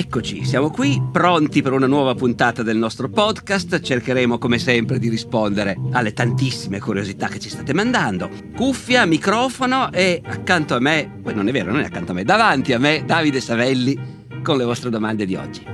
Eccoci, siamo qui pronti per una nuova puntata del nostro podcast. Cercheremo come sempre di rispondere alle tantissime curiosità che ci state mandando. Cuffia, microfono e accanto a me, poi non è vero, non è accanto a me, davanti a me Davide Savelli con le vostre domande di oggi.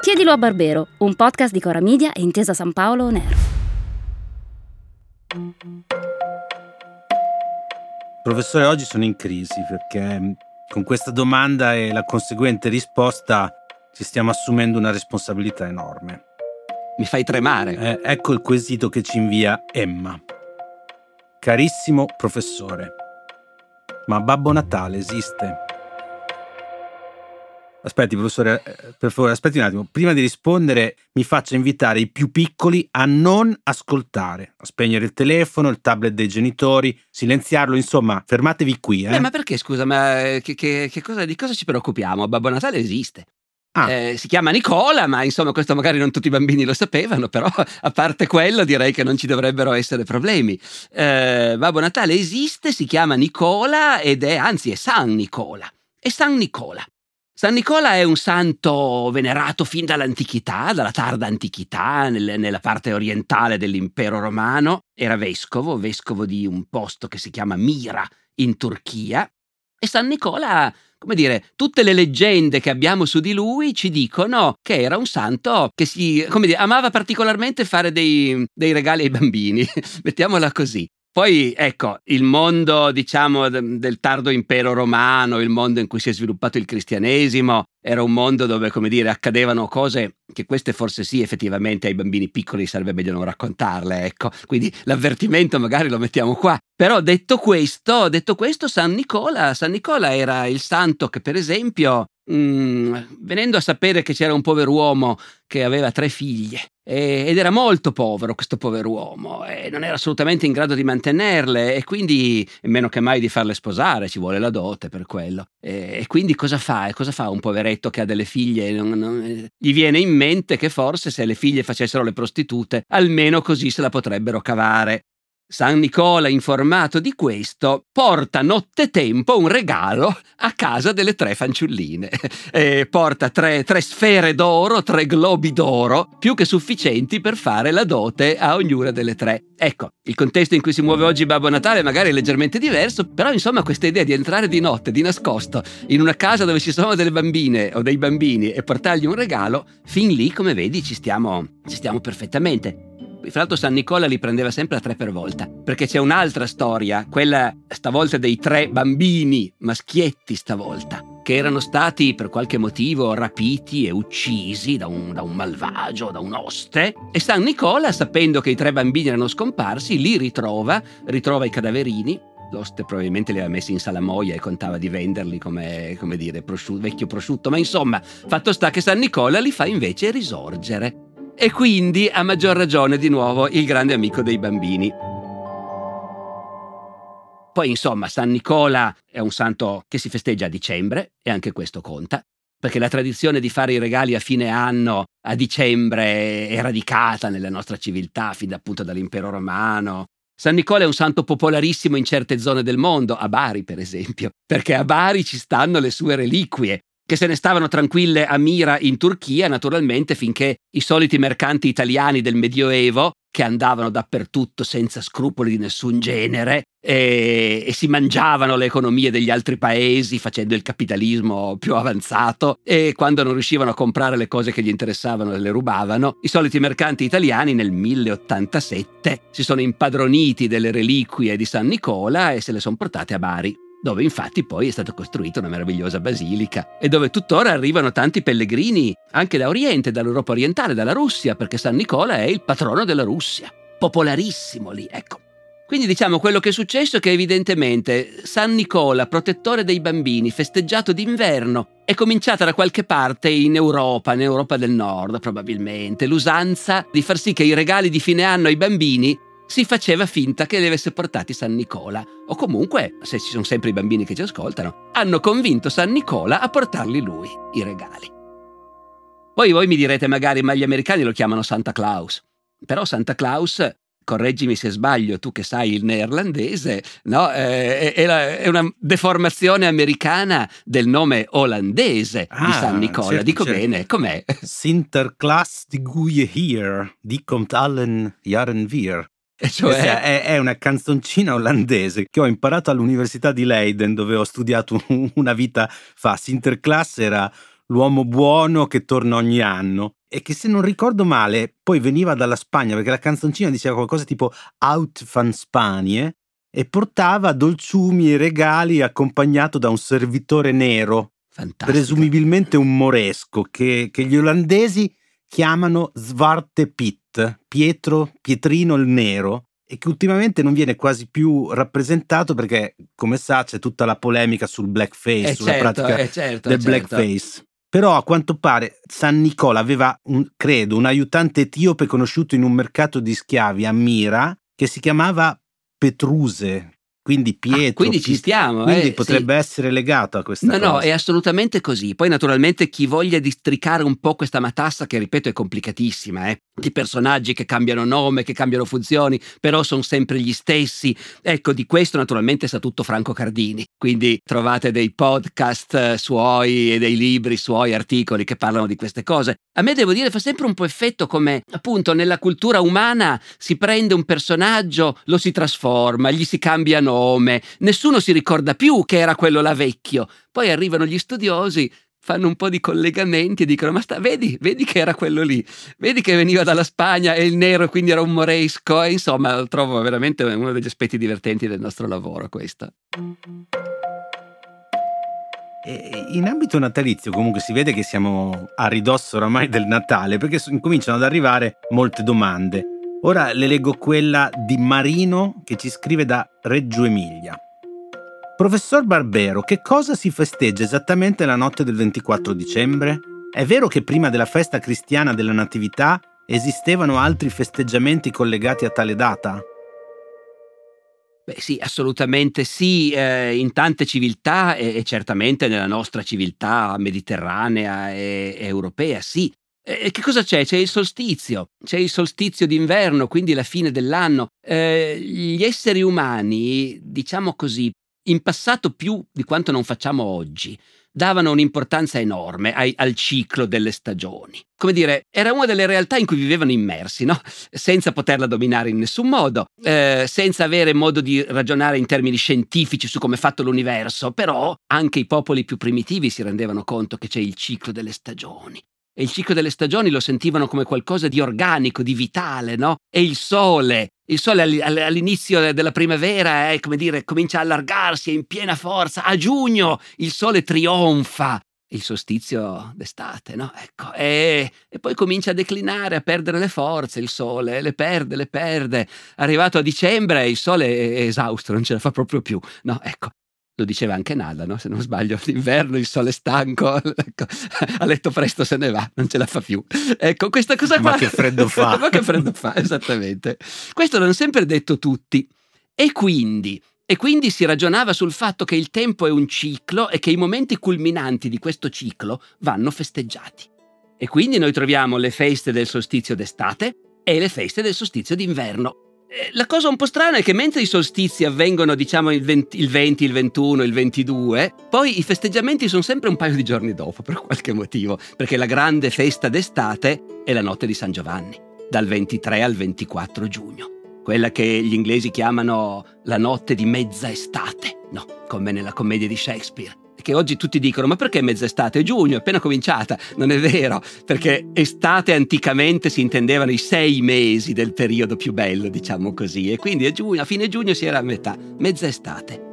Chiedilo a Barbero, un podcast di Cora Media e Intesa San Paolo On Air. Professore, oggi sono in crisi perché con questa domanda e la conseguente risposta ci stiamo assumendo una responsabilità enorme. Mi fai tremare. Eh, ecco il quesito che ci invia Emma. Carissimo professore, ma Babbo Natale esiste? Aspetti, professore, eh, per favore, aspetti un attimo. Prima di rispondere, mi faccia invitare i più piccoli a non ascoltare, a spegnere il telefono, il tablet dei genitori, silenziarlo, insomma, fermatevi qui. Eh? Beh, ma perché, scusa, ma eh, che, che, che cosa, di cosa ci preoccupiamo? Babbo Natale esiste. Ah. Eh, si chiama Nicola, ma insomma questo magari non tutti i bambini lo sapevano, però a parte quello direi che non ci dovrebbero essere problemi. Eh, Babbo Natale esiste, si chiama Nicola ed è, anzi è San Nicola. È San Nicola. San Nicola è un santo venerato fin dall'antichità, dalla tarda antichità, nel, nella parte orientale dell'impero romano. Era vescovo, vescovo di un posto che si chiama Mira in Turchia. E San Nicola, come dire, tutte le leggende che abbiamo su di lui ci dicono che era un santo che si, come dire, amava particolarmente fare dei, dei regali ai bambini, mettiamola così. Poi ecco, il mondo, diciamo, del tardo impero romano, il mondo in cui si è sviluppato il cristianesimo, era un mondo dove, come dire, accadevano cose che queste forse sì, effettivamente ai bambini piccoli sarebbe meglio non raccontarle, ecco. Quindi l'avvertimento magari lo mettiamo qua. Però detto questo, detto questo, San Nicola, San Nicola era il santo che, per esempio, Mm, venendo a sapere che c'era un pover'uomo che aveva tre figlie e, ed era molto povero questo pover'uomo e non era assolutamente in grado di mantenerle e quindi meno che mai di farle sposare, ci vuole la dote per quello. E, e quindi cosa fa? Cosa fa un poveretto che ha delle figlie? Non, non, gli viene in mente che forse se le figlie facessero le prostitute, almeno così se la potrebbero cavare. San Nicola, informato di questo, porta nottetempo un regalo a casa delle tre fanciulline. E porta tre, tre, sfere d'oro, tre globi d'oro, più che sufficienti per fare la dote a ognuna delle tre. Ecco, il contesto in cui si muove oggi Babbo Natale magari è leggermente diverso, però insomma questa idea di entrare di notte, di nascosto, in una casa dove ci sono delle bambine o dei bambini e portargli un regalo, fin lì, come vedi, ci stiamo, ci stiamo perfettamente. Fra l'altro San Nicola li prendeva sempre a tre per volta, perché c'è un'altra storia, quella stavolta dei tre bambini, maschietti stavolta, che erano stati per qualche motivo rapiti e uccisi da un, da un malvagio, da un oste, e San Nicola, sapendo che i tre bambini erano scomparsi, li ritrova, ritrova i cadaverini, L'oste probabilmente li aveva messi in salamoia e contava di venderli come, come dire, prosciutto, vecchio prosciutto, ma insomma, fatto sta che San Nicola li fa invece risorgere e quindi a maggior ragione di nuovo il grande amico dei bambini. Poi insomma San Nicola è un santo che si festeggia a dicembre e anche questo conta, perché la tradizione di fare i regali a fine anno a dicembre è radicata nella nostra civiltà fin appunto dall'impero romano. San Nicola è un santo popolarissimo in certe zone del mondo, a Bari per esempio, perché a Bari ci stanno le sue reliquie, che se ne stavano tranquille a Mira in Turchia, naturalmente, finché i soliti mercanti italiani del Medioevo, che andavano dappertutto senza scrupoli di nessun genere e, e, si mangiavano le economie degli altri paesi facendo il capitalismo più avanzato e quando non riuscivano a comprare le cose che gli interessavano le rubavano, i soliti mercanti italiani nel 1087 si sono impadroniti delle reliquie di San Nicola e se le sono portate a Bari dove infatti poi è stata costruita una meravigliosa basilica e dove tuttora arrivano tanti pellegrini anche da Oriente, dall'Europa orientale, dalla Russia, perché San Nicola è il patrono della Russia. Popolarissimo lì, ecco. Quindi diciamo quello che è successo è che evidentemente San Nicola, protettore dei bambini, festeggiato d'inverno, è cominciata da qualche parte in Europa, in Europa del Nord probabilmente, l'usanza di far sì che i regali di fine anno ai bambini si faceva finta che li avesse portati San Nicola, o comunque, se ci sono sempre i bambini che ci ascoltano, hanno convinto San Nicola a portarli lui i regali. Poi voi mi direte magari, ma gli americani lo chiamano Santa Claus. Però Santa Claus correggimi se sbaglio, tu che sai il neerlandese, no? Eh, è, è, è, una deformazione americana del nome olandese ah, di San Nicola. Certo, Dico certo. bene, com'è? Sinterklaas de goeie hier, die komt allen jaren weer. Cioè... È, è, una canzoncina olandese che ho imparato all'Università di Leiden dove ho studiato una vita fa. Sinterklaas era l'uomo buono che torna ogni anno e che se non ricordo male poi veniva dalla Spagna perché la canzoncina diceva qualcosa tipo Out van Spanie e portava dolciumi e regali accompagnato da un servitore nero, Fantastico. presumibilmente un moresco, che, che gli olandesi chiamano Zwarte Piet, Pietro, Pietrino il Nero, e che ultimamente non viene quasi più rappresentato perché, come sa, c'è tutta la polemica sul blackface, eh sulla certo, pratica eh certo, del certo. blackface. Però a quanto pare San Nicola aveva, un, credo, un aiutante etiope conosciuto in un mercato di schiavi a Mira che si chiamava Petruse, quindi Pietro. Ah, quindi ci stiamo. Quindi eh, potrebbe sì. essere legato a questa no, cosa. No, no, è assolutamente così. Poi naturalmente chi voglia districare un po' questa matassa, che ripeto è complicatissima, eh, di personaggi che cambiano nome, che cambiano funzioni, però sono sempre gli stessi. Ecco, di questo naturalmente sa tutto Franco Cardini. Quindi trovate dei podcast eh, suoi e dei libri suoi, articoli che parlano di queste cose. A me devo dire fa sempre un po' effetto come appunto nella cultura umana si prende un personaggio, lo si trasforma, gli si cambia nome, nessuno si ricorda più che era quello là vecchio. Poi arrivano gli studiosi, fanno un po' di collegamenti e dicono ma sta, vedi, vedi che era quello lì, vedi che veniva dalla Spagna e il nero quindi era un moresco e insomma lo trovo veramente uno degli aspetti divertenti del nostro lavoro questo. In ambito natalizio comunque si vede che siamo a ridosso oramai del Natale perché cominciano ad arrivare molte domande. Ora le leggo quella di Marino che ci scrive da Reggio Emilia. Professor Barbero, che cosa si festeggia esattamente la notte del 24 dicembre? È vero che prima della festa cristiana della Natività esistevano altri festeggiamenti collegati a tale data? Beh, sì, assolutamente sì, eh, in tante civiltà e, e, certamente nella nostra civiltà mediterranea e, e europea, sì. E che cosa c'è? C'è il solstizio, c'è il solstizio d'inverno, quindi la fine dell'anno. Eh, gli esseri umani, diciamo così, in passato più di quanto non facciamo oggi, davano un'importanza enorme ai, al ciclo delle stagioni. Come dire, era una delle realtà in cui vivevano immersi, no? senza poterla dominare in nessun modo, eh, senza avere modo di ragionare in termini scientifici su come è fatto l'universo, però anche i popoli più primitivi si rendevano conto che c'è il ciclo delle stagioni. E il ciclo delle stagioni lo sentivano come qualcosa di organico, di vitale, no? E il sole, il sole all'inizio della primavera, eh, come dire, comincia a allargarsi, è in piena forza. A giugno il sole trionfa. Il solstizio d'estate, no? Ecco, e, e, poi comincia a declinare, a perdere le forze, il sole, le perde, le perde. Arrivato a dicembre il sole è esausto, non ce la fa proprio più, no? Ecco, lo diceva anche Nalla, no? se non sbaglio, l'inverno il sole è stanco, ecco, a letto presto se ne va, non ce la fa più. Ecco, questa cosa qua... Ma che freddo fa! Ma che freddo fa, esattamente. Questo l'hanno sempre detto tutti. E quindi, e quindi si ragionava sul fatto che il tempo è un ciclo e che i momenti culminanti di questo ciclo vanno festeggiati. E quindi noi troviamo le feste del solstizio d'estate e le feste del solstizio d'inverno la cosa un po' strana è che mentre i solstizi avvengono, diciamo, il 20, il 20, il 21, il 22, poi i festeggiamenti sono sempre un paio di giorni dopo, per qualche motivo, perché la grande festa d'estate è la notte di San Giovanni, dal 23 al 24 giugno, quella che gli inglesi chiamano la notte di mezza estate, no, come nella commedia di Shakespeare che oggi tutti dicono ma perché mezz'estate? Giugno, è appena cominciata. Non è vero, perché estate anticamente si intendevano i sei mesi del periodo più bello, diciamo così, e quindi a, giugno, a fine giugno si era a metà, mezz'estate.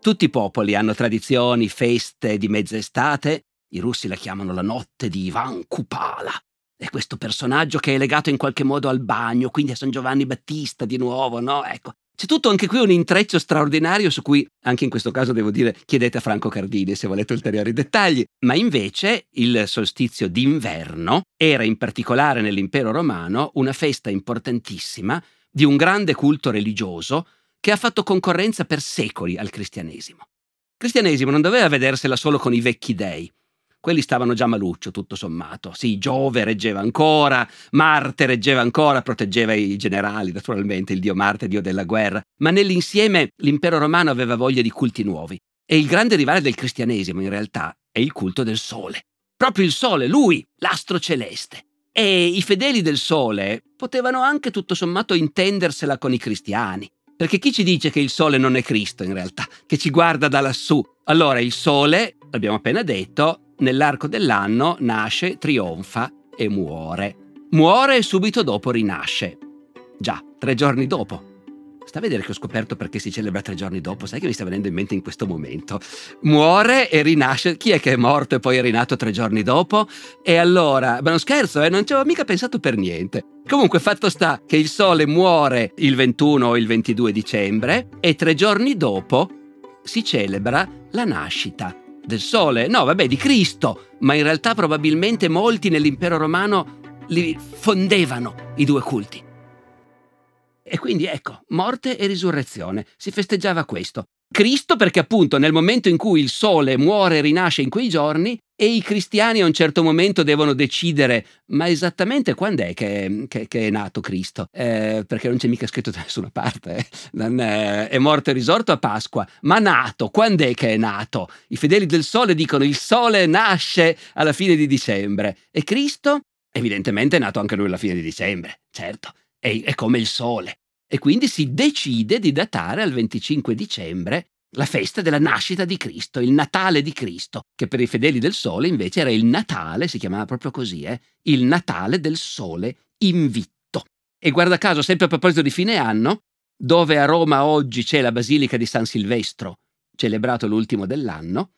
Tutti i popoli hanno tradizioni, feste di mezz'estate. I russi la chiamano la notte di Ivan Kupala. È questo personaggio che è legato in qualche modo al bagno, quindi a San Giovanni Battista di nuovo, no? Ecco, c'è tutto anche qui un intreccio straordinario su cui, anche in questo caso devo dire, chiedete a Franco Cardini se volete ulteriori dettagli, ma invece il solstizio d'inverno era in particolare nell'impero romano una festa importantissima di un grande culto religioso che ha fatto concorrenza per secoli al cristianesimo. Il cristianesimo non doveva vedersela solo con i vecchi dei, quelli stavano già maluccio tutto sommato. Sì, Giove reggeva ancora, Marte reggeva ancora, proteggeva i generali naturalmente, il dio Marte, dio della guerra, ma nell'insieme l'impero romano aveva voglia di culti nuovi. E il grande rivale del cristianesimo in realtà è il culto del sole. Proprio il sole, lui, l'astro celeste. E i fedeli del sole potevano anche tutto sommato intendersela con i cristiani. Perché chi ci dice che il sole non è Cristo in realtà, che ci guarda da lassù? Allora il sole, l'abbiamo appena detto, nell'arco dell'anno nasce, trionfa e muore. Muore e subito dopo rinasce. Già, tre giorni dopo. Sta a vedere che ho scoperto perché si celebra tre giorni dopo, sai che mi sta venendo in mente in questo momento. Muore e rinasce. Chi è che è morto e poi è rinato tre giorni dopo? E allora, ma non scherzo, eh, non ci avevo mica pensato per niente. Comunque, fatto sta che il sole muore il 21 o il 22 dicembre e tre giorni dopo si celebra la nascita del sole. No, vabbè, di Cristo, ma in realtà probabilmente molti nell'impero romano li fondevano i due culti. E quindi ecco, morte e risurrezione, si festeggiava questo. Cristo perché appunto nel momento in cui il sole muore e rinasce in quei giorni e i cristiani a un certo momento devono decidere ma esattamente quando è che, che, che è nato Cristo? Eh, perché non c'è mica scritto da nessuna parte. Eh. Non, eh, è morto e risorto a Pasqua, ma nato, quando è che è nato? I fedeli del sole dicono il sole nasce alla fine di dicembre e Cristo evidentemente è nato anche lui alla fine di dicembre, certo, è, è come il sole e quindi si decide di datare al 25 dicembre la festa della nascita di Cristo, il Natale di Cristo, che per i fedeli del Sole invece era il Natale, si chiamava proprio così, eh? il Natale del Sole invitto. E guarda caso, sempre a proposito di fine anno, dove a Roma oggi c'è la Basilica di San Silvestro, celebrato l'ultimo dell'anno,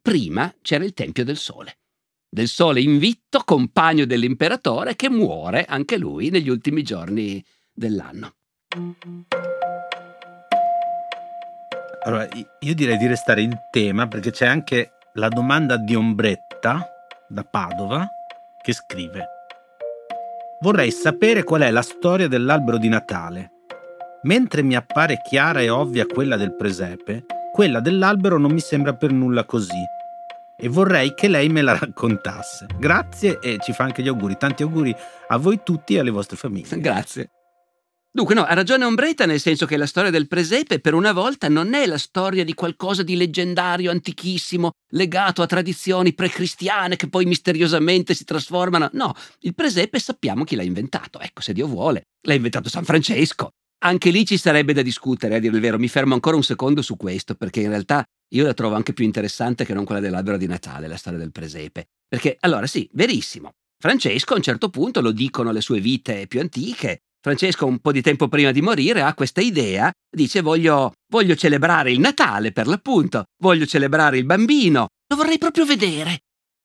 prima c'era il Tempio del Sole. Del Sole invitto, compagno dell'imperatore, che muore anche lui negli ultimi giorni dell'anno. Allora, io direi di restare in tema perché c'è anche la domanda di Ombretta da Padova che scrive: Vorrei sapere qual è la storia dell'albero di Natale. Mentre mi appare chiara e ovvia quella del presepe, quella dell'albero non mi sembra per nulla così. E vorrei che lei me la raccontasse. Grazie e ci fa anche gli auguri. Tanti auguri a voi tutti e alle vostre famiglie. Grazie. Dunque, no, ha ragione Ombretta nel senso che la storia del presepe per una volta non è la storia di qualcosa di leggendario, antichissimo, legato a tradizioni precristiane che poi misteriosamente si trasformano. No, il presepe sappiamo chi l'ha inventato. Ecco, se Dio vuole, l'ha inventato San Francesco. Anche lì ci sarebbe da discutere, a dire il vero. Mi fermo ancora un secondo su questo, perché in realtà io la trovo anche più interessante che non quella dell'albero di Natale, la storia del presepe. Perché, allora sì, verissimo. Francesco a un certo punto, lo dicono le sue vite più antiche, Francesco, un po' di tempo prima di morire, ha questa idea, dice voglio, voglio celebrare il Natale per l'appunto, voglio celebrare il bambino, lo vorrei proprio vedere.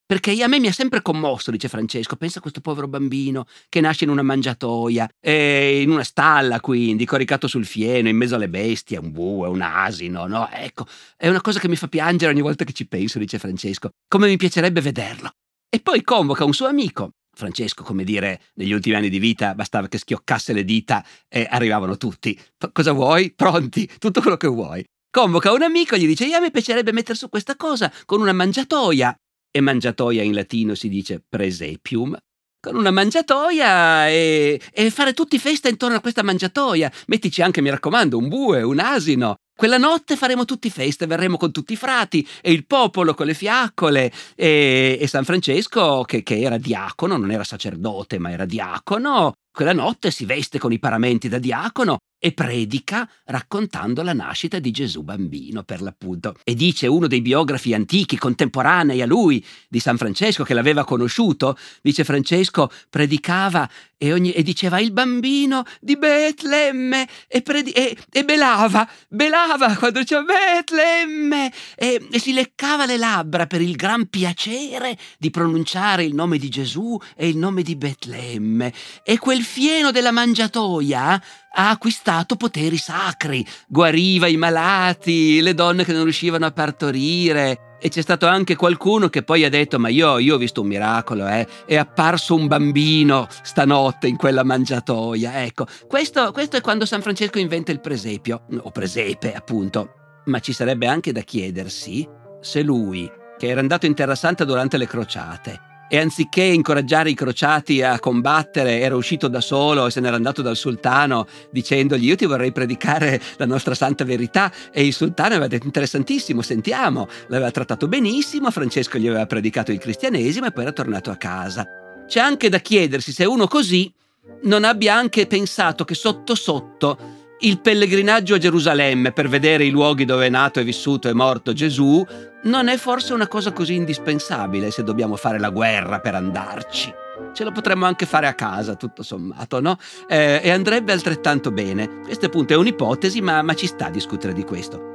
Perché a me mi ha sempre commosso, dice Francesco, pensa a questo povero bambino che nasce in una mangiatoia, in una stalla quindi, coricato sul fieno, in mezzo alle bestie, un bue, un asino, no? Ecco, è una cosa che mi fa piangere ogni volta che ci penso, dice Francesco, come mi piacerebbe vederlo. E poi convoca un suo amico, Francesco, come dire, negli ultimi anni di vita bastava che schioccasse le dita e arrivavano tutti. P- cosa vuoi? Pronti? Tutto quello che vuoi. Convoca un amico e gli dice: A me piacerebbe mettere su questa cosa con una mangiatoia. E mangiatoia in latino si dice presepium. Con una mangiatoia e, e fare tutti festa intorno a questa mangiatoia. Mettici anche, mi raccomando, un bue, un asino, quella notte faremo tutti feste, verremo con tutti i frati e il popolo con le fiaccole e, e San Francesco, che, che era diacono, non era sacerdote ma era diacono, quella notte si veste con i paramenti da diacono e predica raccontando la nascita di Gesù bambino, per l'appunto. E dice uno dei biografi antichi, contemporanei a lui, di San Francesco, che l'aveva conosciuto, dice Francesco, predicava e, ogni, e diceva il bambino di Betlemme e, predi- e, e, belava, belava quando diceva Betlemme e, e si leccava le labbra per il gran piacere di pronunciare il nome di Gesù e il nome di Betlemme. E quel fieno della mangiatoia ha acquistato poteri sacri, guariva i malati, le donne che non riuscivano a partorire. E c'è stato anche qualcuno che poi ha detto: Ma io, io ho visto un miracolo, eh? È apparso un bambino stanotte in quella mangiatoia. Ecco, questo, questo è quando San Francesco inventa il presepio, o presepe, appunto. Ma ci sarebbe anche da chiedersi se lui, che era andato in Terra Santa durante le crociate e anziché incoraggiare i crociati a combattere era uscito da solo e se n'era andato dal sultano dicendogli io ti vorrei predicare la nostra santa verità e il sultano aveva detto interessantissimo, sentiamo, l'aveva trattato benissimo, Francesco gli aveva predicato il cristianesimo e poi era tornato a casa. C'è anche da chiedersi se uno così non abbia anche pensato che sotto sotto il pellegrinaggio a Gerusalemme per vedere i luoghi dove è nato e vissuto e morto Gesù non è forse una cosa così indispensabile se dobbiamo fare la guerra per andarci. Ce lo potremmo anche fare a casa, tutto sommato, no? Eh, e andrebbe altrettanto bene. Questa appunto è un'ipotesi, ma, ma ci sta a discutere di questo.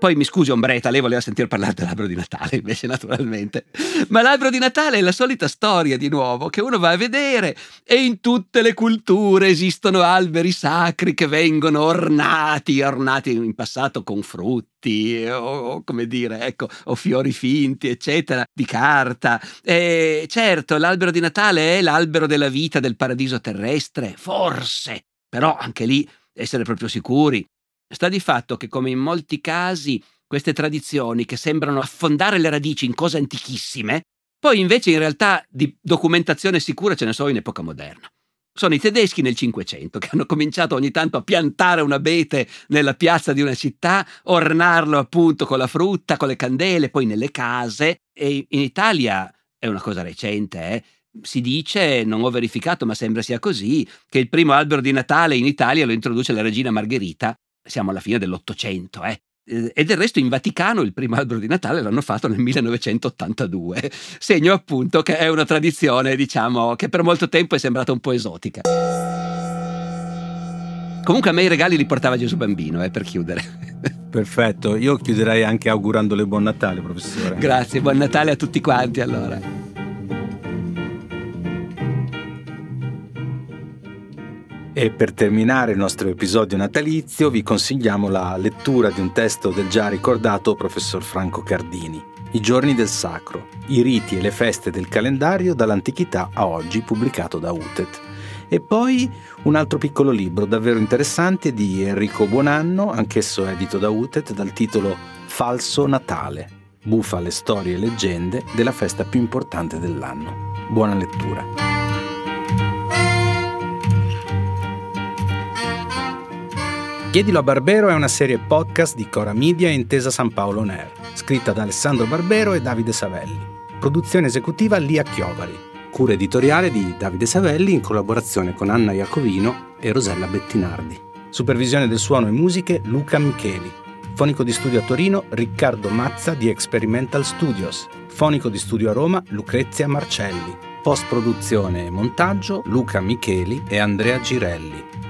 Poi mi scusi Ombretta, lei voleva sentire parlare dell'albero di Natale, invece naturalmente. Ma l'albero di Natale è la solita storia di nuovo, che uno va a vedere e in tutte le culture esistono alberi sacri che vengono ornati, ornati in passato con frutti o, o come dire, ecco, o fiori finti, eccetera, di carta. E certo, l'albero di Natale è l'albero della vita del paradiso terrestre, forse, però anche lì essere proprio sicuri Sta di fatto che, come in molti casi, queste tradizioni che sembrano affondare le radici in cose antichissime, poi invece in realtà di documentazione sicura ce ne sono in epoca moderna. Sono i tedeschi nel Cinquecento che hanno cominciato ogni tanto a piantare un abete nella piazza di una città, ornarlo appunto con la frutta, con le candele, poi nelle case. E in Italia è una cosa recente, eh? si dice, non ho verificato ma sembra sia così, che il primo albero di Natale in Italia lo introduce la regina Margherita siamo alla fine dell'Ottocento, eh. E del resto in Vaticano il primo albero di Natale l'hanno fatto nel 1982, segno appunto che è una tradizione, diciamo, che per molto tempo è sembrata un po' esotica. Comunque a me i regali li portava Gesù Bambino, eh, per chiudere. Perfetto, io chiuderei anche augurandole buon Natale, professore. Grazie, buon Natale a tutti quanti allora. E per terminare il nostro episodio natalizio vi consigliamo la lettura di un testo del già ricordato professor Franco Cardini, I giorni del sacro, i riti e le feste del calendario dall'antichità a oggi, pubblicato da UTET. E poi un altro piccolo libro davvero interessante di Enrico Buonanno, anch'esso edito da UTET, dal titolo Falso Natale, bufale storie e leggende della festa più importante dell'anno. Buona lettura. Chiedilo a Barbero è una serie podcast di Cora Media e Intesa San Paolo Air, scritta da Alessandro Barbero e Davide Savelli. Produzione esecutiva Lia Chiovari. Cura editoriale di Davide Savelli in collaborazione con Anna Iacovino e Rosella Bettinardi. Supervisione del suono e musiche Luca Micheli. Fonico di studio a Torino Riccardo Mazza di Experimental Studios. Fonico di studio a Roma Lucrezia Marcelli. Post produzione e montaggio Luca Micheli e Andrea Girelli.